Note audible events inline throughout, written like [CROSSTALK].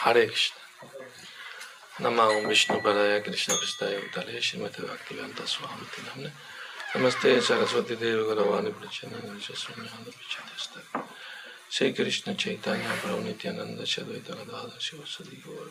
ಹರೇ ಕೃಷ್ಣ ನಮ್ಮ ಓಂ ವಿಷ್ಣು ಪದಾಯ ಕೃಷ್ಣ ಪೃಷ್ಠಾಯ ಉದಾಲಯ ಶ್ರೀಮತಿ ಭಕ್ತಿವೇಂತ ಸ್ವಾಮಿ ನಮ್ಮನೆ ನಮಸ್ತೆ ಸರಸ್ವತಿ ದೇವಿಗಳ ವಾಣಿ ಪ್ರಚನ ಶ್ರೀ ಕೃಷ್ಣ ಚೈತನ್ಯ ಪ್ರಭು ನಿತ್ಯಾನಂದ ಶದ್ವೈತ ಶಿವ ಸದಿ ಗೌರವ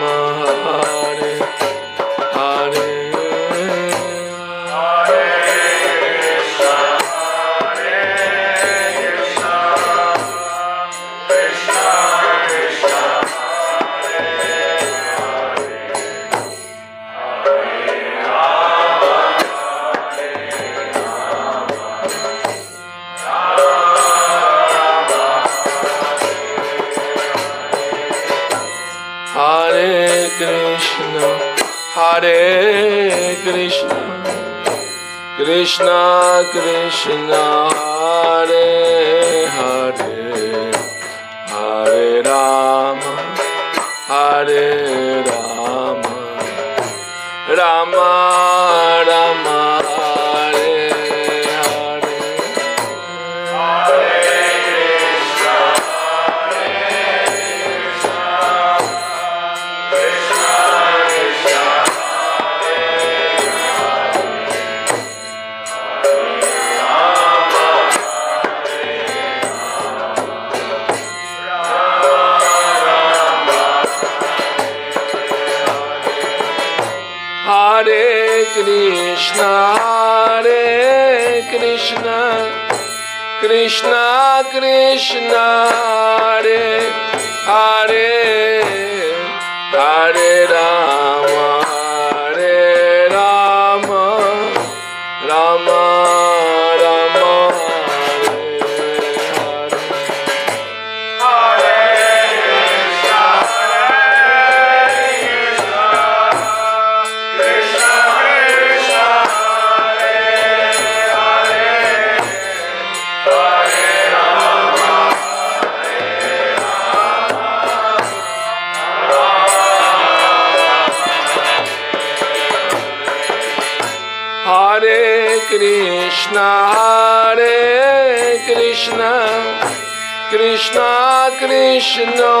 कृष्ण कृष्ण हरे Krishna Krishna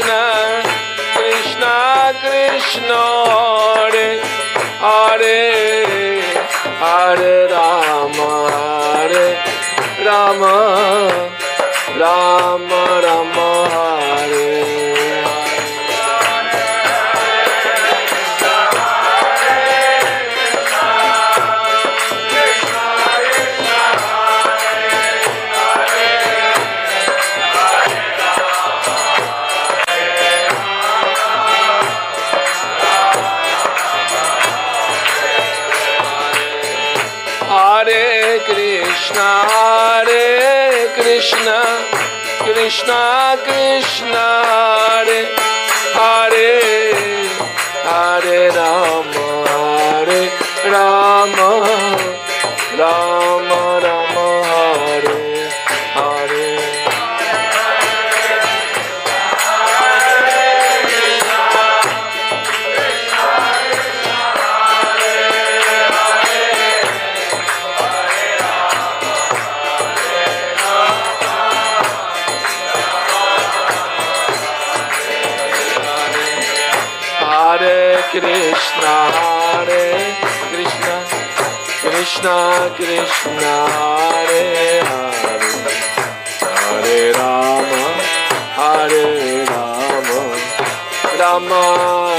कृष्ण कृष्ण कृष्ण हरे हरे राम राम रा कृष्ण कृष्ण अरे आरे Ram Ram. Rama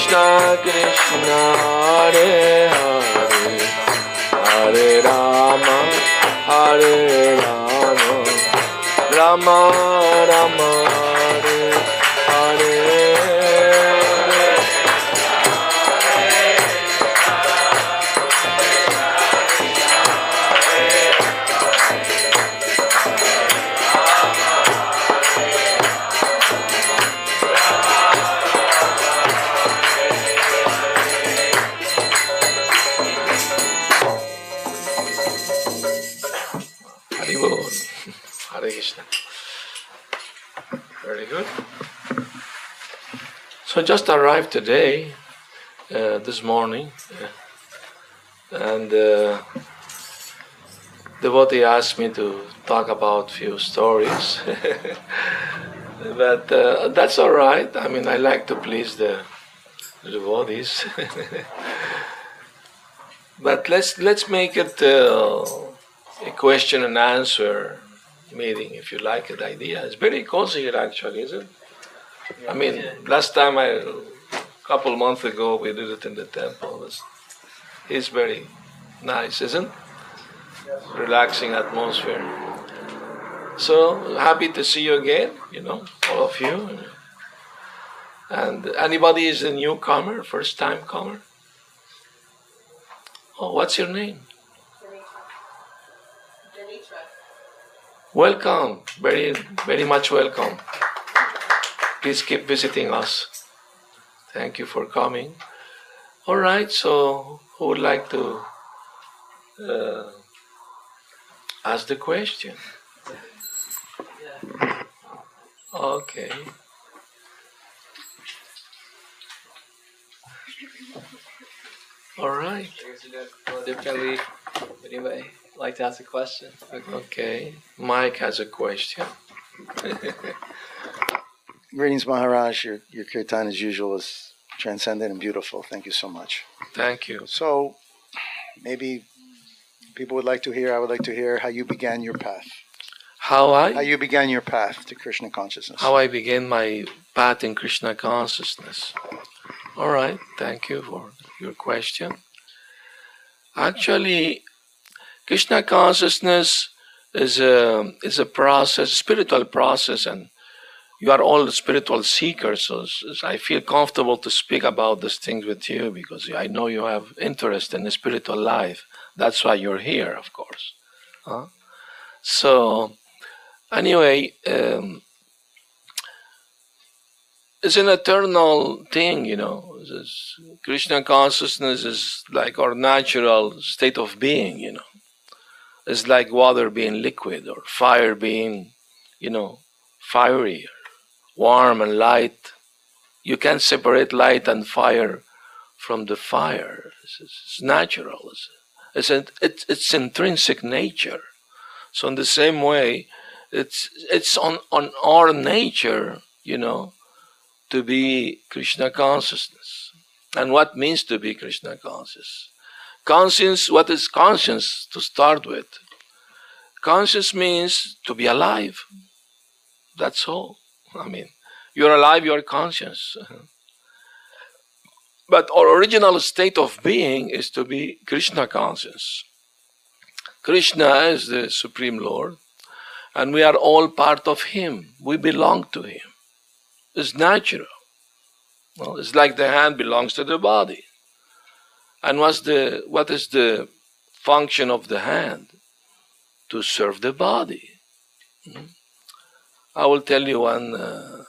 Krishna Krishna Hare Hare Hare Ram Hare Ram rum rum just arrived today, uh, this morning, uh, and uh, devotee asked me to talk about few stories. [LAUGHS] but uh, that's all right. I mean, I like to please the, the devotees. [LAUGHS] but let's let's make it. Uh, a question and answer meeting, if you like the idea. It's very cozy here, actually, isn't it? I mean, last time I, a couple months ago, we did it in the temple. It was, it's very nice, isn't it? Relaxing atmosphere. So happy to see you again, you know, all of you. And anybody is a newcomer, first time comer? Oh, what's your name? Welcome, very, very much welcome. Please keep visiting us. Thank you for coming. All right, so who would like to uh, ask the question? Okay. All right. I guess you do it differently. Would anybody like to ask a question? Okay. Mike has a question. [LAUGHS] Greetings, Maharaj. Your, your kirtan, as usual, is transcendent and beautiful. Thank you so much. Thank you. So, maybe people would like to hear, I would like to hear how you began your path. How I? How you began your path to Krishna consciousness. how I began my path in Krishna consciousness. All right. Thank you for your question. Actually, Krishna consciousness is a is a process, spiritual process, and you are all spiritual seekers. So I feel comfortable to speak about these things with you because I know you have interest in the spiritual life. That's why you're here, of course. Huh? So, anyway, um, it's an eternal thing, you know. Krishna consciousness is like our natural state of being, you know. It's like water being liquid or fire being, you know, fiery, warm and light. You can't separate light and fire from the fire. It's, it's natural. It's, it's, it's, it's intrinsic nature. So in the same way, it's it's on, on our nature, you know, to be Krishna consciousness. And what means to be Krishna conscious? Conscience, what is conscience to start with? Conscious means to be alive. That's all. [LAUGHS] I mean, you're alive, you're conscious. But our original state of being is to be Krishna conscious. Krishna is the Supreme Lord, and we are all part of Him. We belong to Him. It's natural. Well, it's like the hand belongs to the body. And what's the what is the function of the hand? To serve the body. Mhm. I will tell you one uh,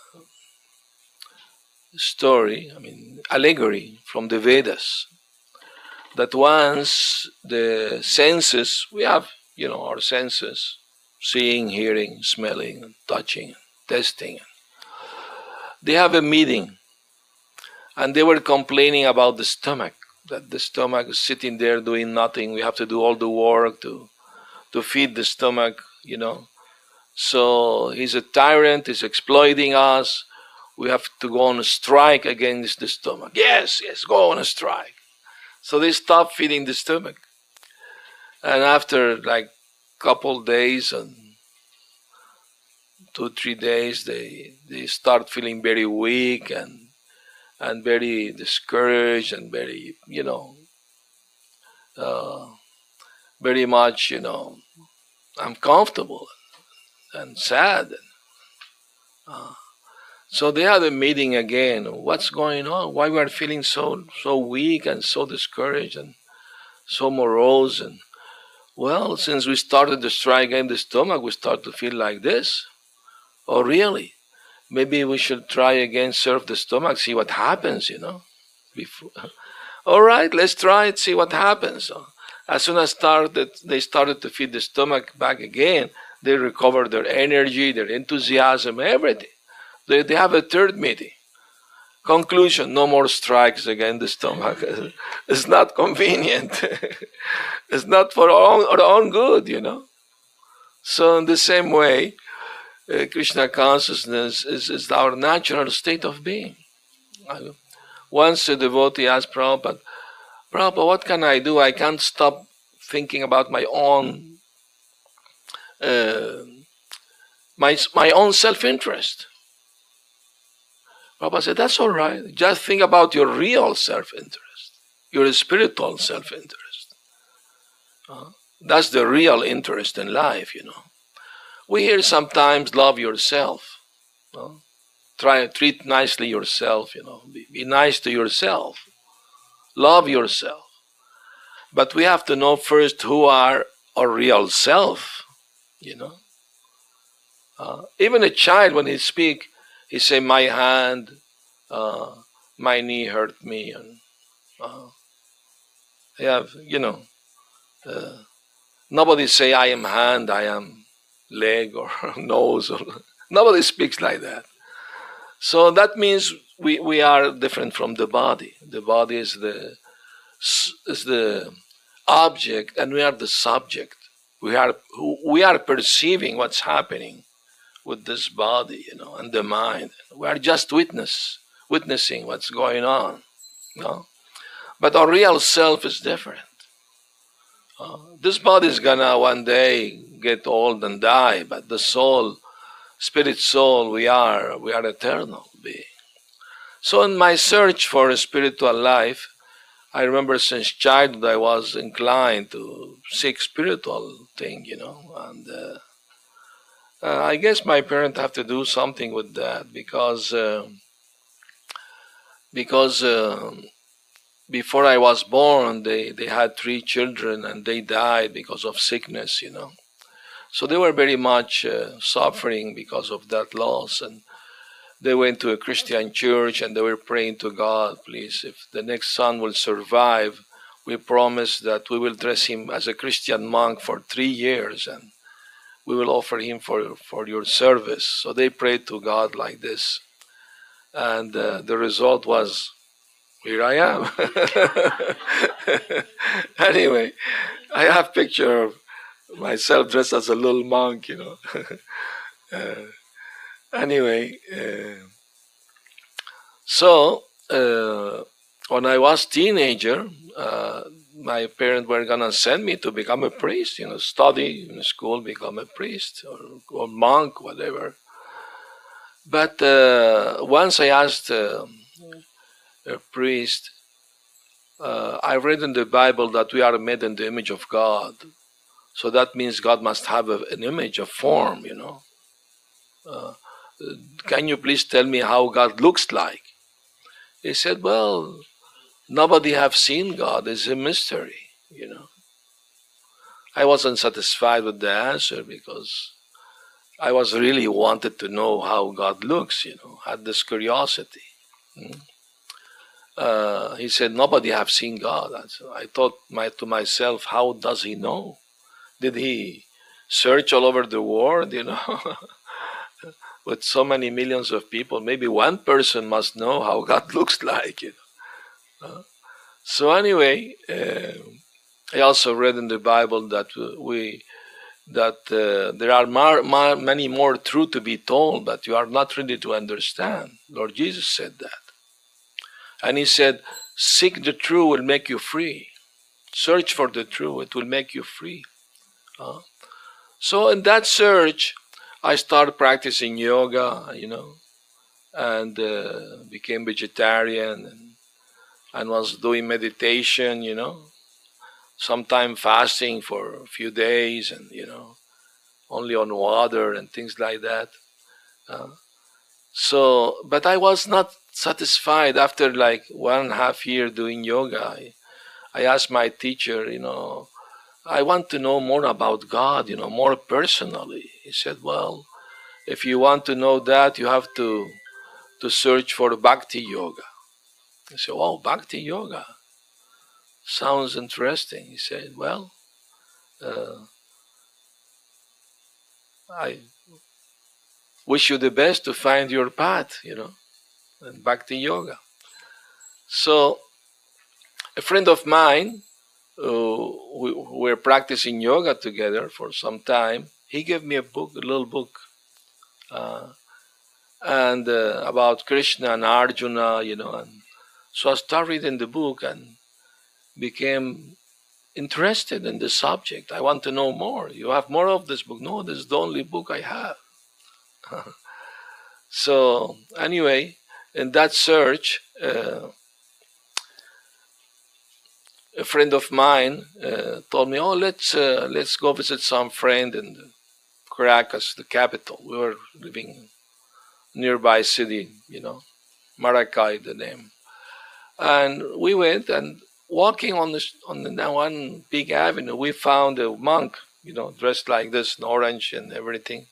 story, I mean, allegory from the Vedas. That once the senses, we have, you know, our senses seeing, hearing, smelling, touching, tasting. They have a meeting and they were complaining about the stomach that the stomach is sitting there doing nothing we have to do all the work to to feed the stomach you know so he's a tyrant he's exploiting us. We have to go on a strike against the stomach. Yes yes go on a strike. So they stop feeding the stomach. And after like couple days and two three days they they start feeling very weak and and very discouraged and very, you know, uh, very much, you know, uncomfortable and sad. Uh, so they had a meeting again. What's going on? Why we are feeling so so weak and so discouraged and so morose? And well, since we started the strike in the stomach, we start to feel like this. Oh, really? Maybe we should try again, serve the stomach, see what happens. You know. Before, [LAUGHS] all right, let's try it, see what happens. So as soon as started, they started to feed the stomach back again, they recover their energy, their enthusiasm, everything. They, they have a third meeting. Conclusion no more strikes against the stomach. [LAUGHS] it's not convenient. [LAUGHS] it's not for our own, our own good, you know. So, in the same way, uh, Krishna consciousness is, is our natural state of being. Once a devotee asked Prabhupada, Prabhupada, what can I do? I can't stop thinking about my own uh, my, my own self-interest. Prabhupada said, that's all right. Just think about your real self-interest, your spiritual self-interest. Uh, that's the real interest in life, you know. We hear sometimes love yourself. Uh, try treat nicely yourself, you know. Be, be nice to yourself. Love yourself. But we have to know first who are our real self, you know. Uh, even a child, when he speak, he say, "My hand, uh, my knee hurt me," and uh, they have, you know, uh, nobody say, "I am hand, I am leg or [LAUGHS] nose," or [LAUGHS] nobody speaks like that. So that means we, we are different from the body. The body is the is the object, and we are the subject. We are we are perceiving what's happening with this body, you know, and the mind. We are just witness, witnessing what's going on. You know? But our real self is different. Uh, this body is gonna one day get old and die, but the soul, spirit soul, we are, we are eternal being. So in my search for a spiritual life, I remember since childhood I was inclined to seek spiritual thing, you know, and uh, uh, I guess my parents have to do something with that because uh, because uh, before I was born, they they had three children and they died because of sickness, you know. So they were very much uh, suffering because of that loss, and they went to a Christian church and they were praying to God, please, if the next son will survive, we promise that we will dress him as a Christian monk for three years and we will offer him for, for your service. So they prayed to God like this. And uh, the result was, here I am. [LAUGHS] anyway, I have picture of myself dressed as a little monk, you know. [LAUGHS] uh, anyway, uh, so uh, when I was teenager, uh, my parents were gonna send me to become a priest, you know, study in school, become a priest or, or monk, whatever. But uh, once I asked uh, a priest, uh, I read in the Bible that we are made in the image of God. So that means God must have a, an image, a form, you know. Can you please tell me how God looks like? He said, well, nobody have seen God. It's a mystery, you know. I wasn't satisfied with the answer because I was really wanted to know how God looks, you know, had this curiosity. Hmm. Uh, he said, nobody have seen God. I thought my, to myself, how does he know? Did he search all over the world, you know? [LAUGHS] with so many millions of people, maybe one person must know how [LAUGHS] God looks like. You know? Uh, so anyway, uh, I also read in the Bible that we that uh, there are mar, mar, many more truth to be told, but you are not ready to understand. Lord Jesus said that, and He said, "Seek the truth will make you free. Search for the truth; it will make you free." Uh, so in that search, I started practicing yoga, you know, and uh, became vegetarian and, and was doing meditation, you know. sometime fasting for a few days and, you know, only on water and things like that. Uh, so, but I was not satisfied after like one and a half year doing yoga. I, I asked my teacher, you know, I want to know more about God, you know, more personally. He said, well, if you want to know that, you have to to search for Bhakti Yoga. I said, oh, Bhakti Yoga. Sounds interesting. He said, well, uh, I wish you the best to find your path, you know, and Bhakti Yoga. So, a friend of mine, we, we were practicing yoga together for some time. He gave me a book, a little book, uh, and uh, about Krishna and Arjuna, you know. And so I started reading the book and became interested in the subject. I want to know more. You have more of this book? No, this is the only book I have. [LAUGHS] so anyway, in that search, uh, a friend of mine uh, told me, "Oh, let's uh, let's go visit some friend in Caracas, the capital. We were living nearby city, you know, Maracay, the name. And we went and walking on the on the one big avenue, we found a monk, you know, dressed like this in orange and everything,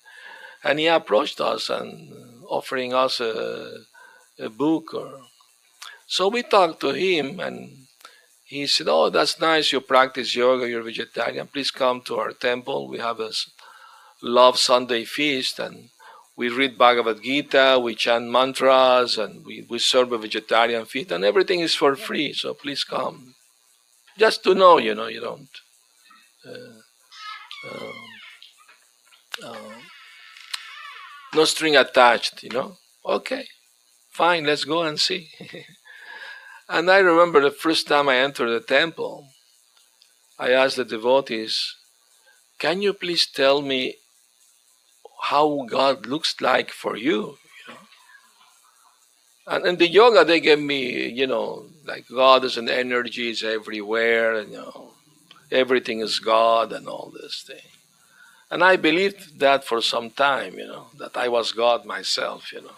and he approached us and offering us a, a book or. So we talked to him and he said, "Oh, that's nice. You practice yoga. You're vegetarian. Please come to our temple. We have a love Sunday feast, and we read Bhagavad Gita. We chant mantras, and we, we serve a vegetarian feast, and everything is for free. So please come, just to know. You know, you don't." Uh, um, um, no string attached, you know. Okay, fine, let's go and see. [LAUGHS] And I remember the first time I entered the temple, I asked the devotees, Can you please tell me how God looks like for you? And in the yoga, they gave me, you know, like God is an energy, is everywhere, and, you know, everything is God and all this thing. And I believed that for some time, you know, that I was God myself, you know.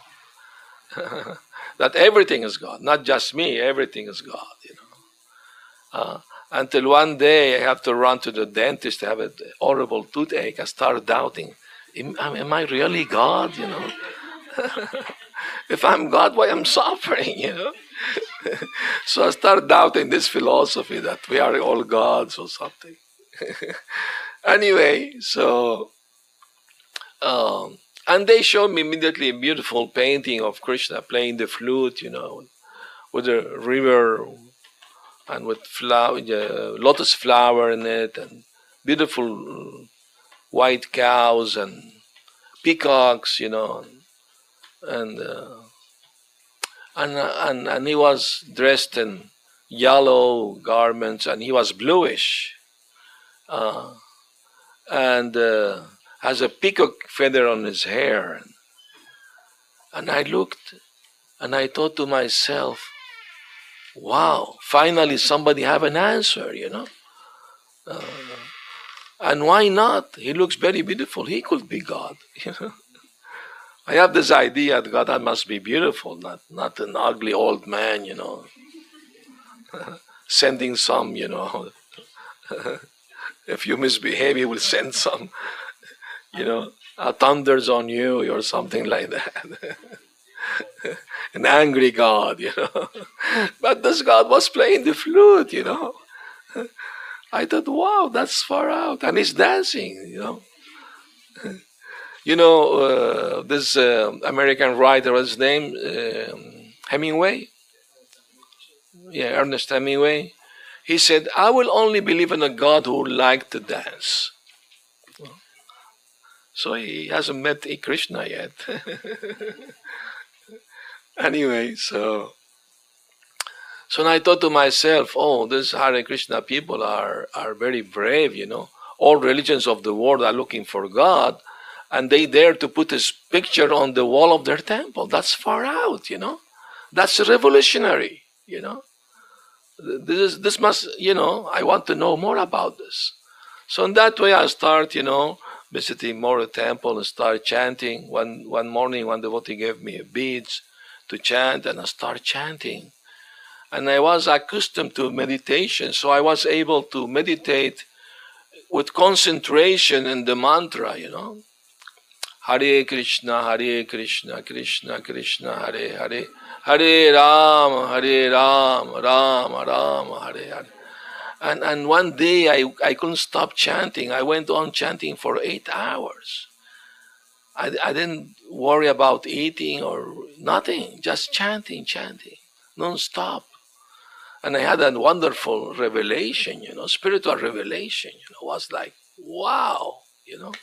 [LAUGHS] that everything is God, not just me, everything is God, you know. Uh, until one day I have to run to the dentist to have a horrible toothache. I start doubting, am, am I really God, you know? [LAUGHS] if I'm God, why I'm [LAUGHS] suffering, you know? so I start doubting this philosophy that we are all gods or something. anyway, so um, and they showed me immediately a beautiful painting of Krishna playing the flute, you know, with a river and with flower, uh, lotus flower in it, and beautiful white cows and peacocks, you know, and uh, and and and he was dressed in yellow garments, and he was bluish, uh, and uh, has a peacock feather on his hair. And I looked and I thought to myself, wow, finally somebody have an answer, you know. Uh, and why not? He looks very beautiful. He could be God, [LAUGHS] you know. I have this idea that God must be beautiful, not not an ugly old man, you know, [LAUGHS] sending some, you know. [LAUGHS] if you misbehave, he will send some you know, uh, thunders on you or something like that. [LAUGHS] An angry God, you know. [LAUGHS] but this God was playing the flute, you know. I thought, wow, that's far out. And he's dancing, you know. you know, uh, this uh, American writer, his name? Um, Hemingway? Yeah, Ernest Hemingway. He said, I will only believe in a God who liked to dance. So he hasn't met Krishna yet. [LAUGHS] anyway, so so I thought to myself, oh, these Hare Krishna people are are very brave, you know. All religions of the world are looking for God, and they dare to put his picture on the wall of their temple. That's far out, you know. That's revolutionary, you know. this is this must you know I want to know more about this. So in that way I start you know visiting more temple and start chanting. One one morning one devotee gave me beads to chant and I start chanting. And I was accustomed to meditation, so I was able to meditate with concentration in the mantra, you know. Hare Krishna, Hare Krishna, Krishna Krishna, Hare Hare, Hare Ram, Hare Ram, Ram Ram, Hare Hare. And, and one day I, I couldn't stop chanting. I went on chanting for eight hours. I, I didn't worry about eating or nothing, just chanting, chanting, non-stop. And I had a wonderful revelation, you know, spiritual revelation, you know, was like, wow, you know.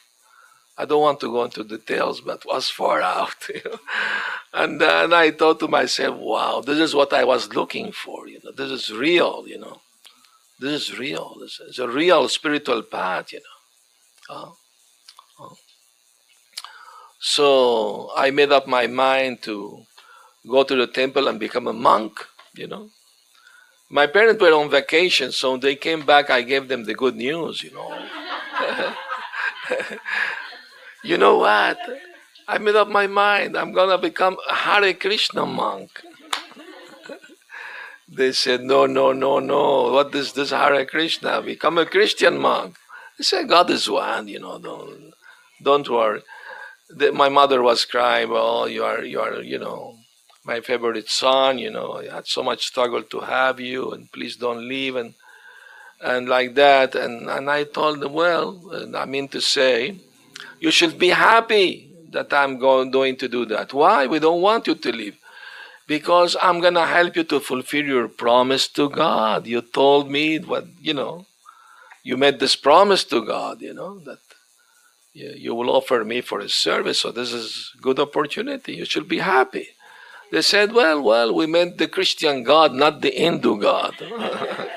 I don't want to go into details, but was far [LAUGHS] out. You know? And then I thought to myself, wow, this is what I was looking for, you know, this is real, you know. This is real. This is a real spiritual path, you know. Uh, uh. So I made up my mind to go to the temple and become a monk, you know. My parents were on vacation, so when they came back. I gave them the good news, you know. [LAUGHS] you know what? I made up my mind. I'm gonna become a Hare Krishna monk. They said, No, no, no, no. What is this Hare Krishna? Become a Christian monk. I said, God is one, you know, don't don't worry. The, my mother was crying, well, you are you are, you know, my favorite son, you know, I had so much struggle to have you and please don't leave and and like that and, and I told them, well, I mean to say, you should be happy that I'm going, going to do that. Why? We don't want you to leave. Because I'm going to help you to fulfill your promise to God. You told me what, you know, you made this promise to God, you know, that you, will offer me for a service. So this is good opportunity. You should be happy. They said, well, well, we meant the Christian God, not the Hindu God. [LAUGHS]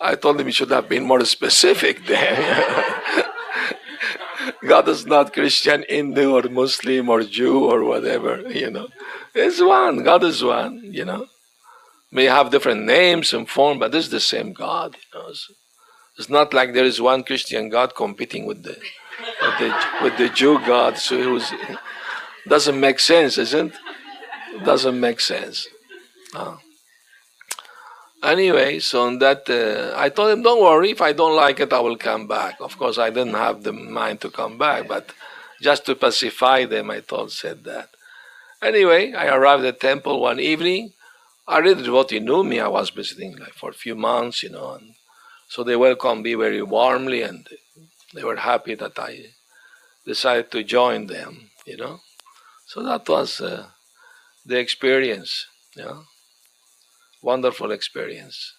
I told them you should have been more specific there. [LAUGHS] God is not Christian, Hindu, or Muslim, or Jew, or whatever, you know. It's one. God is one, you know. May have different names and form, but it's the same God, you know. It's, it's not like there is one Christian God competing with the with the, with the Jew God. So it was, doesn't make sense, isn't it? Doesn't make sense. Uh, anyway, so on that, uh, I told him, don't worry, if I don't like it, I will come back. Of course, I didn't have the mind to come back, but just to pacify them, I told, said that. Anyway, I arrived at the temple one evening. I really devotee knew me. I was visiting like for a few months, you know, and so they welcomed me very warmly, and they were happy that I decided to join them, you know. So that was uh, the experience, you know wonderful experience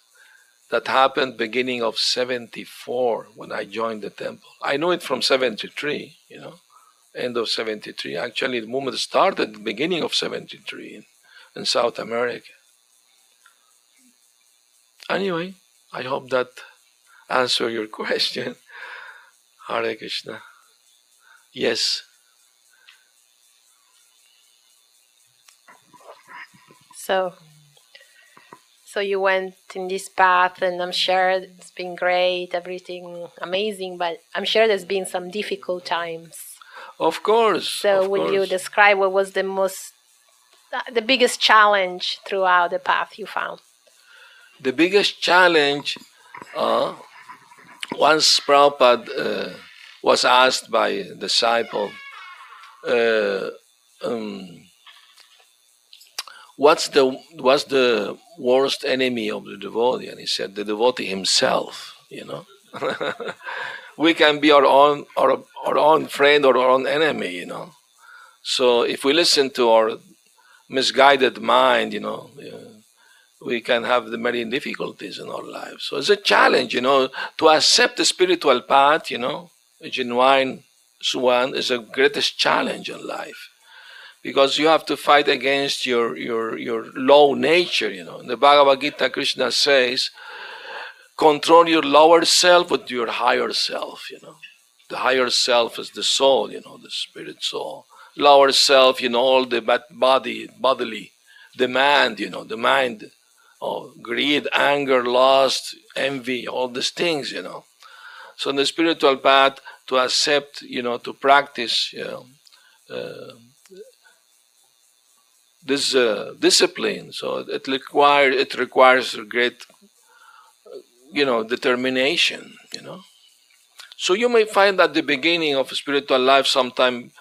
that happened beginning of 74 when I joined the temple. I know it from 73, you know, end of 73. Actually, the movement started the beginning of 73 in, in South America. Anyway, I hope that answer your [LAUGHS] question. Hare Krishna. Yes. So, so you went in this path, and I'm sure it's been great, everything amazing, but I'm sure there's been some difficult times. Of course. So, of will you describe what was the most, the biggest challenge throughout the path you found? the biggest challenge uh, once Prabhupada uh, was asked by a disciple, uh, um, what's the what's the worst enemy of the devotee? And he said, the devotee himself. You know, [LAUGHS] we can be our own our, our own friend or our own enemy. You know, so if we listen to our misguided mind, you know. we can have the many difficulties in our lives. So it's a challenge, you know, to accept the spiritual path, you know, a genuine one is the greatest challenge in life. Because you have to fight against your, your, your low nature, you know. In the Bhagavad Gita, Krishna says, control your lower self with your higher self, you know. The higher self is the soul, you know, the spirit soul. Lower self, you know, all the body, bodily demand, you know, the mind of greed, anger, lust, envy, all these things, you know. So in the spiritual path, to accept, you know, to practice, you know, uh, this uh, discipline. So it requires it requires great, you know, determination. You know. So you may find that the beginning of spiritual life, sometime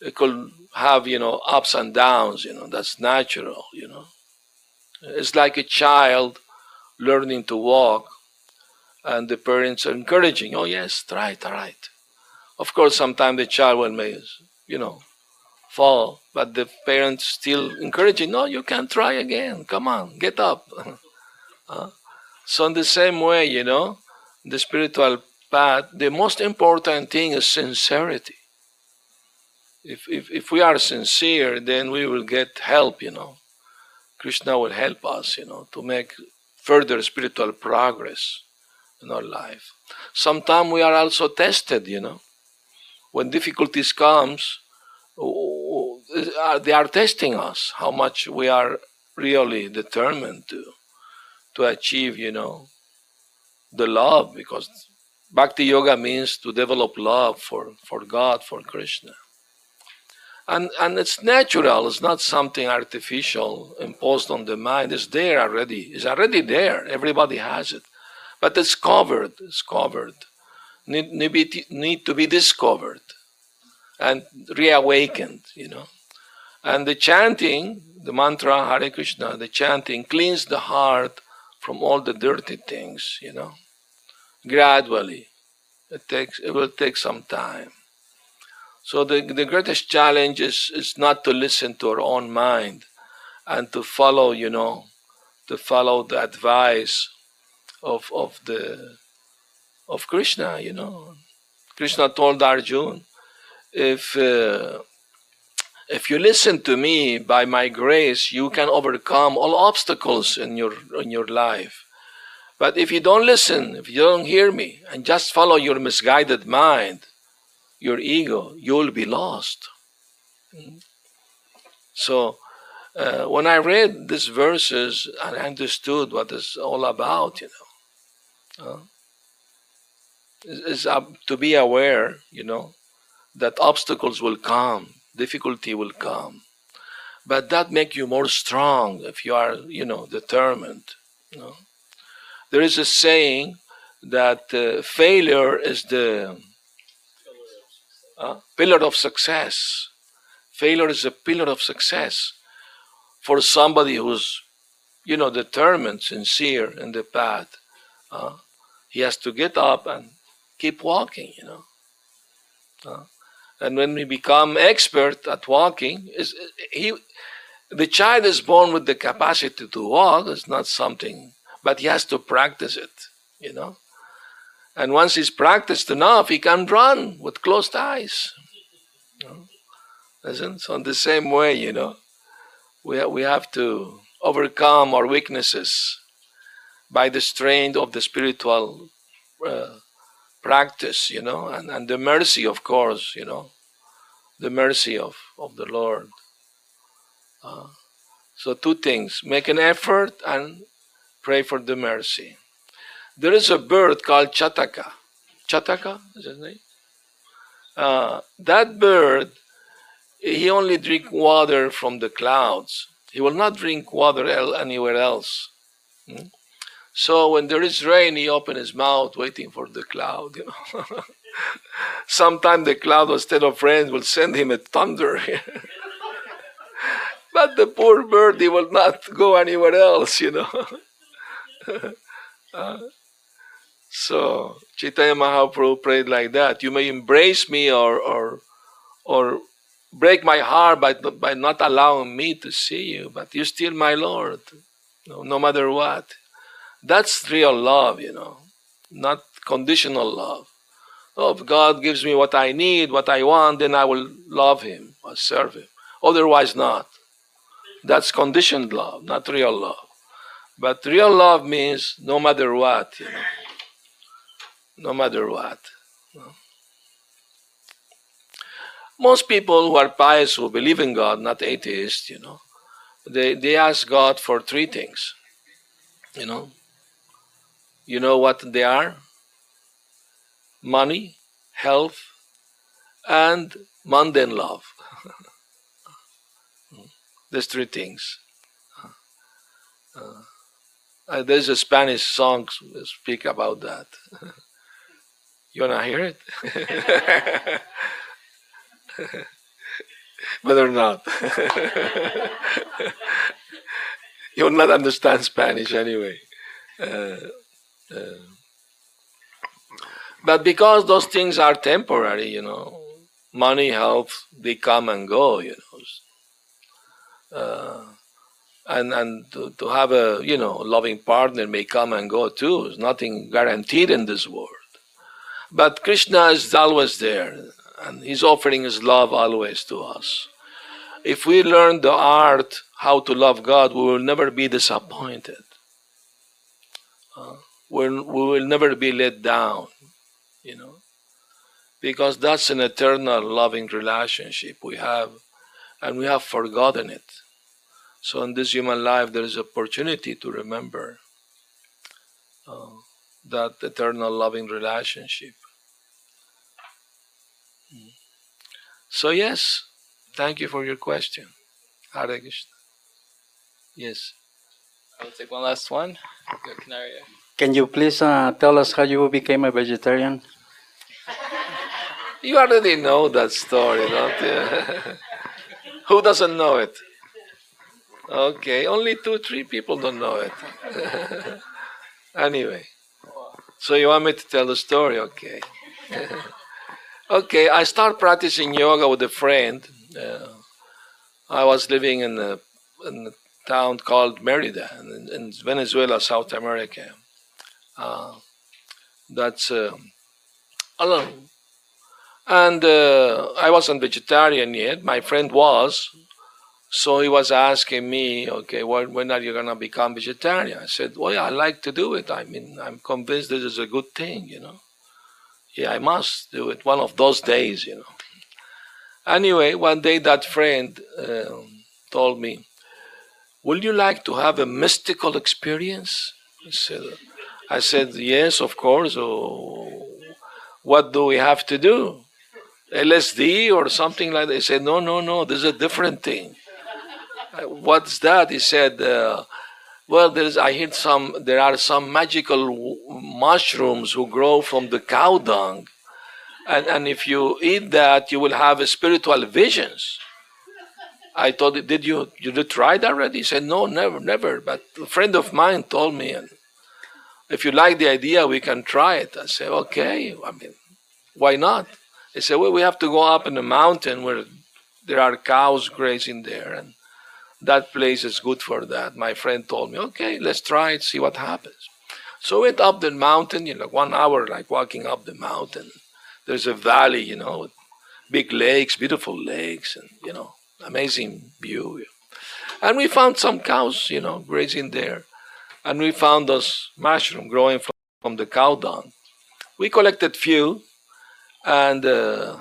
it could have you know ups and downs. You know that's natural. You know, it's like a child learning to walk, and the parents are encouraging. Oh yes, try it, try it. Of course, sometimes the child will may, you know, fall, but the parents still encouraging. No, you can try again. Come on, get up. [LAUGHS] uh, so in the same way, you know, the spiritual path, the most important thing is sincerity. If, if, if we are sincere, then we will get help, you know. Krishna will help us, you know, to make further spiritual progress in our life. Sometimes we are also tested, you know. When difficulties comes, they are testing us how much we are really determined to to achieve, you know, the love because bhakti yoga means to develop love for, for God, for Krishna. And and it's natural, it's not something artificial imposed on the mind. It's there already. It's already there. Everybody has it. But it's covered. It's covered. Need, need, need to be discovered and reawakened, you know. And the chanting, the mantra Hare Krishna, the chanting cleans the heart from all the dirty things, you know. Gradually. It takes it will take some time. So the, the greatest challenge is, is not to listen to our own mind and to follow, you know, to follow the advice of of the of Krishna, you know. Krishna told Arjuna, if uh, if you listen to me by my grace, you can overcome all obstacles in your in your life. But if you don't listen, if you don't hear me, and just follow your misguided mind, your ego, you'll be lost. So, uh, when I read these verses I understood what it's all about, you know, uh, is to be aware, you know, that obstacles will come, difficulty will come. But that make you more strong if you are, you know, determined. You know? There is a saying that uh, failure is the uh, pillar of success. Failure is a pillar of success for somebody who's, you know, determined, sincere in the path. Uh, he has to get up and keep walking, you know. And when we become expert at walking, is he the child is born with the capacity to walk, it's not something, but he has to practice it, you know. And once he's practiced enough, he can run with closed eyes. You know? Listen, so in the same way, you know, we, we have to overcome our weaknesses by the strength of the spiritual uh, practice, you know, and, and the mercy, of course, you know, the mercy of, of the Lord. Uh, so, two things make an effort and pray for the mercy. There is a bird called Chataka. Chataka is his name? Uh, that bird, he only drink water from the clouds. He will not drink water anywhere else. Hmm? So when there is rain, he open his mouth waiting for the cloud. You know. [LAUGHS] Sometimes the cloud, instead of rain, will send him a thunder. [LAUGHS] but the poor bird, he will not go anywhere else. You know. [LAUGHS] uh, so Chaitanya Mahaprabhu prayed like that. You may embrace me or or or break my heart by by not allowing me to see you, but you're still my Lord, no, no matter what. That's real love, you know, not conditional love. Oh, if God gives me what I need, what I want, then I will love Him, or serve Him. Otherwise, not. That's conditioned love, not real love. But real love means no matter what, you know. No matter what. Most people who are pious, who believe in God, not atheists, you know, they, they ask God for three things. You know? You know what they are? Money, health, and mundane love. [LAUGHS] These three things. Uh, uh, there's a Spanish song speak about that. [LAUGHS] you wanna hear it? [LAUGHS] Better not. You'll not understand Spanish anyway. Uh, uh, but because those things are temporary, you know, money, health, they come and go, you know. Uh, and and to, to have a you know loving partner may come and go too. There's nothing guaranteed in this world. But Krishna is always there, and He's offering His love always to us. If we learn the art how to love God, we will never be disappointed. Uh, we will never be let down, you know, because that's an eternal loving relationship we have, and we have forgotten it. So in this human life, there is opportunity to remember uh, that eternal loving relationship. Mm. So yes, thank you for your question, Hare Krishna. Yes. I'll take one last one. Go, Canario. Can you please uh, tell us how you became a vegetarian? You already know that story, don't you? [LAUGHS] Who doesn't know it? Okay, only two, three people don't know it. [LAUGHS] anyway, so you want me to tell the story? Okay. [LAUGHS] okay, I start practicing yoga with a friend. Uh, I was living in a, in a town called Merida in, in Venezuela, South America. Uh, that's uh. And uh, I wasn't vegetarian yet. My friend was. So he was asking me, okay, when, when are you going to become vegetarian? I said, well, yeah, I like to do it. I mean, I'm convinced this is a good thing, you know. Yeah, I must do it one of those days, you know. Anyway, one day that friend um, told me, Would you like to have a mystical experience? I said, I said Yes, of course. Oh, what do we have to do? LSD or something like that? He said, No, no, no, this is a different thing. What's that? He said, uh, Well, there's, I heard some, there are some magical mushrooms who grow from the cow dung. And, and if you eat that, you will have spiritual visions. I him, did you you did try that already? He said, no, never, never. But a friend of mine told me, and if you like the idea, we can try it. I said, okay. I mean, why not? He said, well, we have to go up in the mountain where there are cows grazing there, and that place is good for that. My friend told me, okay, let's try it, see what happens. So we went up the mountain, you know, one hour, like walking up the mountain. There's a valley, you know, big lakes, beautiful lakes, and you know, amazing view. And we found some cows, you know, grazing there. And we found those mushrooms growing from, from the cow dung. We collected few and uh,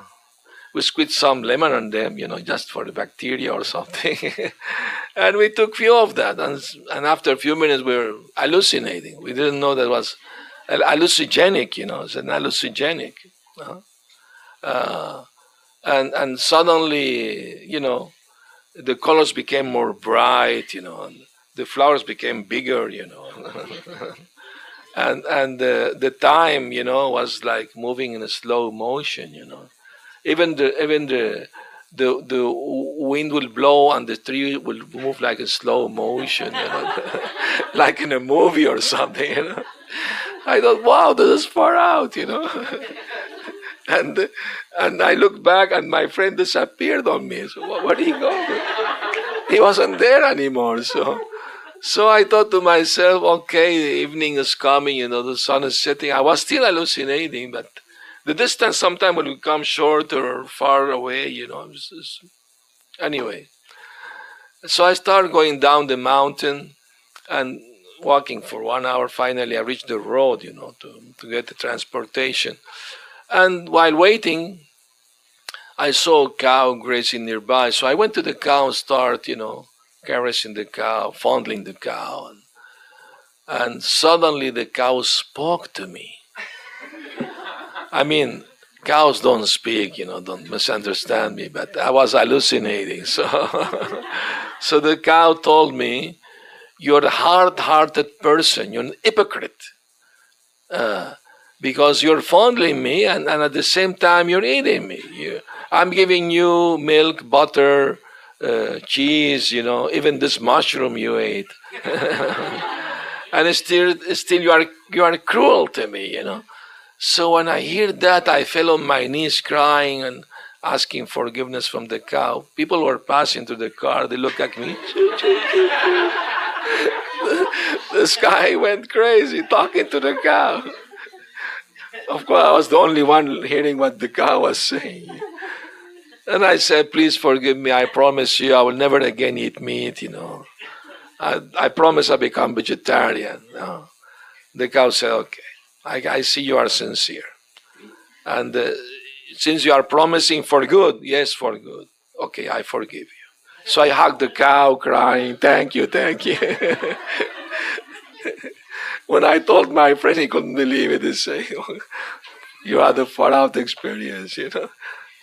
we squeezed some lemon on them, you know, just for the bacteria or [LAUGHS] something. and we took few of that. And, and after a few minutes, we were hallucinating. We didn't know that was hallucinogenic, you know, it's an hallucinogenic. Uh, uh, and and suddenly you know the colors became more bright you know and the flowers became bigger you know [LAUGHS] and and the the time you know was like moving in a slow motion you know even the even the the the wind will blow and the tree will move like a slow motion you know [LAUGHS] like in a movie or something you know i thought wow this is far out you know [LAUGHS] and and I looked back and my friend disappeared on me. So where did he go? He wasn't there anymore. So so I thought to myself, okay, the evening is coming, you know, the sun is setting. I was still hallucinating, but the distance sometimes will become shorter or far away, you know. Anyway. So I started going down the mountain and walking for one hour. Finally, I reached the road, you know, to, to get the transportation. And while waiting, I saw a cow grazing nearby. So I went to the cow and started, you know, caressing the cow, fondling the cow. And, and suddenly the cow spoke to me. I mean, cows don't speak, you know, don't misunderstand me, but I was hallucinating. [LAUGHS] So, so the cow told me, You're a hard hearted person, you're an hypocrite. Uh, because you're fondling me and, and at the same time you're eating me. You, I'm giving you milk, butter, uh, cheese, you know, even this mushroom you ate. [LAUGHS] and still, still you are you are cruel to me, you know. So when I hear that, I fell on my knees crying and asking forgiveness from the cow. People were passing through the car. They look at me. [LAUGHS] this guy went crazy talking to the cow. Of course, I was the only one hearing what the cow was saying. And I said, please forgive me. I promise you I will never again eat meat, you know. I, I promise I become vegetarian. The cow said, okay, I, I see you are sincere. And uh, since you are promising for good, yes, for good. Okay, I forgive you. So I hugged the cow, crying, thank you, thank you. [LAUGHS] when I told my friend, he couldn't believe it. He said, [LAUGHS] you had a far out experience, you know.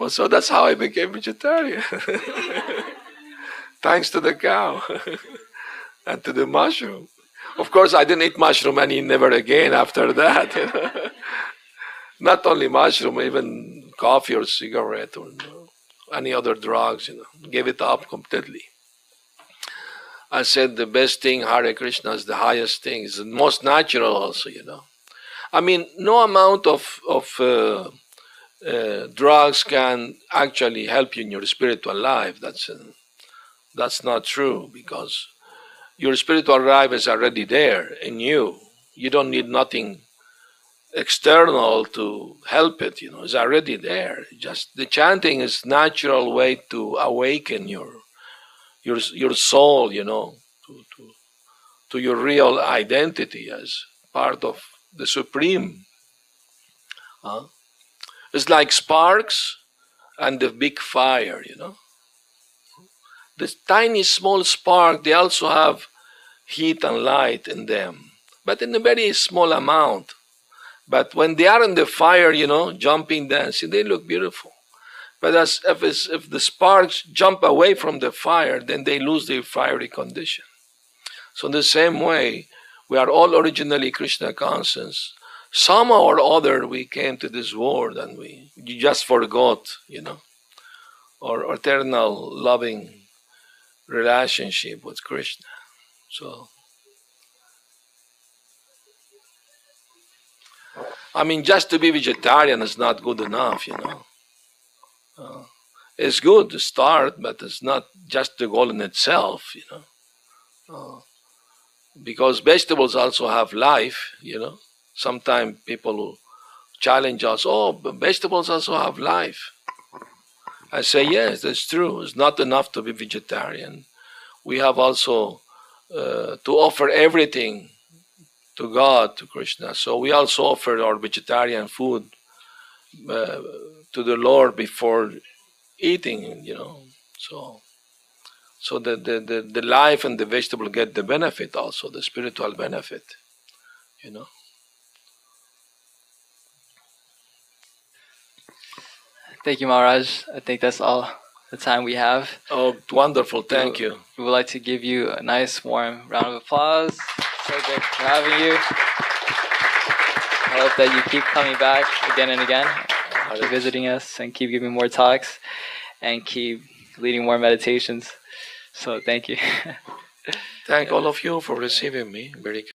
Well, so that's how I became vegetarian. [LAUGHS] Thanks to the cow [LAUGHS] and to the mushroom. Of course, I didn't eat mushroom any never again after that. You [LAUGHS] know? Not only mushroom, even coffee or cigarette or any other drugs. You know, gave it up completely. I said the best thing, Hare Krishna, is the highest thing. It's the most natural, also. You know, I mean, no amount of of uh, uh, drugs can actually help you in your spiritual life. That's uh, that's not true because your spiritual life is already there in you. You don't need nothing external to help it. You know, it's already there. Just the chanting is natural way to awaken your your your soul. You know, to to, to your real identity as part of the supreme. Huh? It's like sparks and the big fire, you know. This tiny small spark, they also have heat and light in them, but in a very small amount. But when they are in the fire, you know, jumping, dancing, they look beautiful. But as if, if the sparks jump away from the fire, then they lose their fiery condition. So in the same way, we are all originally Krishna conscious, somehow or other we came to this world and we just forgot, you know, our eternal loving relationship with Krishna. So, I mean, just to be vegetarian is not good enough, you know. Uh, it's good to start, but it's not just the goal in itself, you know. Uh, because vegetables also have life, you know sometimes people challenge us, oh, vegetables also have life. I say, yes, that's true. It's not enough to be vegetarian. We have also uh, to offer everything to God, to Krishna. So we also offer our vegetarian food uh, to the Lord before eating, you know. So so the, the, the, the life and the vegetable get the benefit also, the spiritual benefit, you know. Thank you, Maharaj. I think that's all the time we have. Oh, wonderful. Thank you. We would like to give you a nice, warm round of applause. So great for having you. I hope that you keep coming back again and again, keep visiting us, and keep giving more talks, and keep leading more meditations. So thank you. [LAUGHS] Thank all of you for receiving me. Very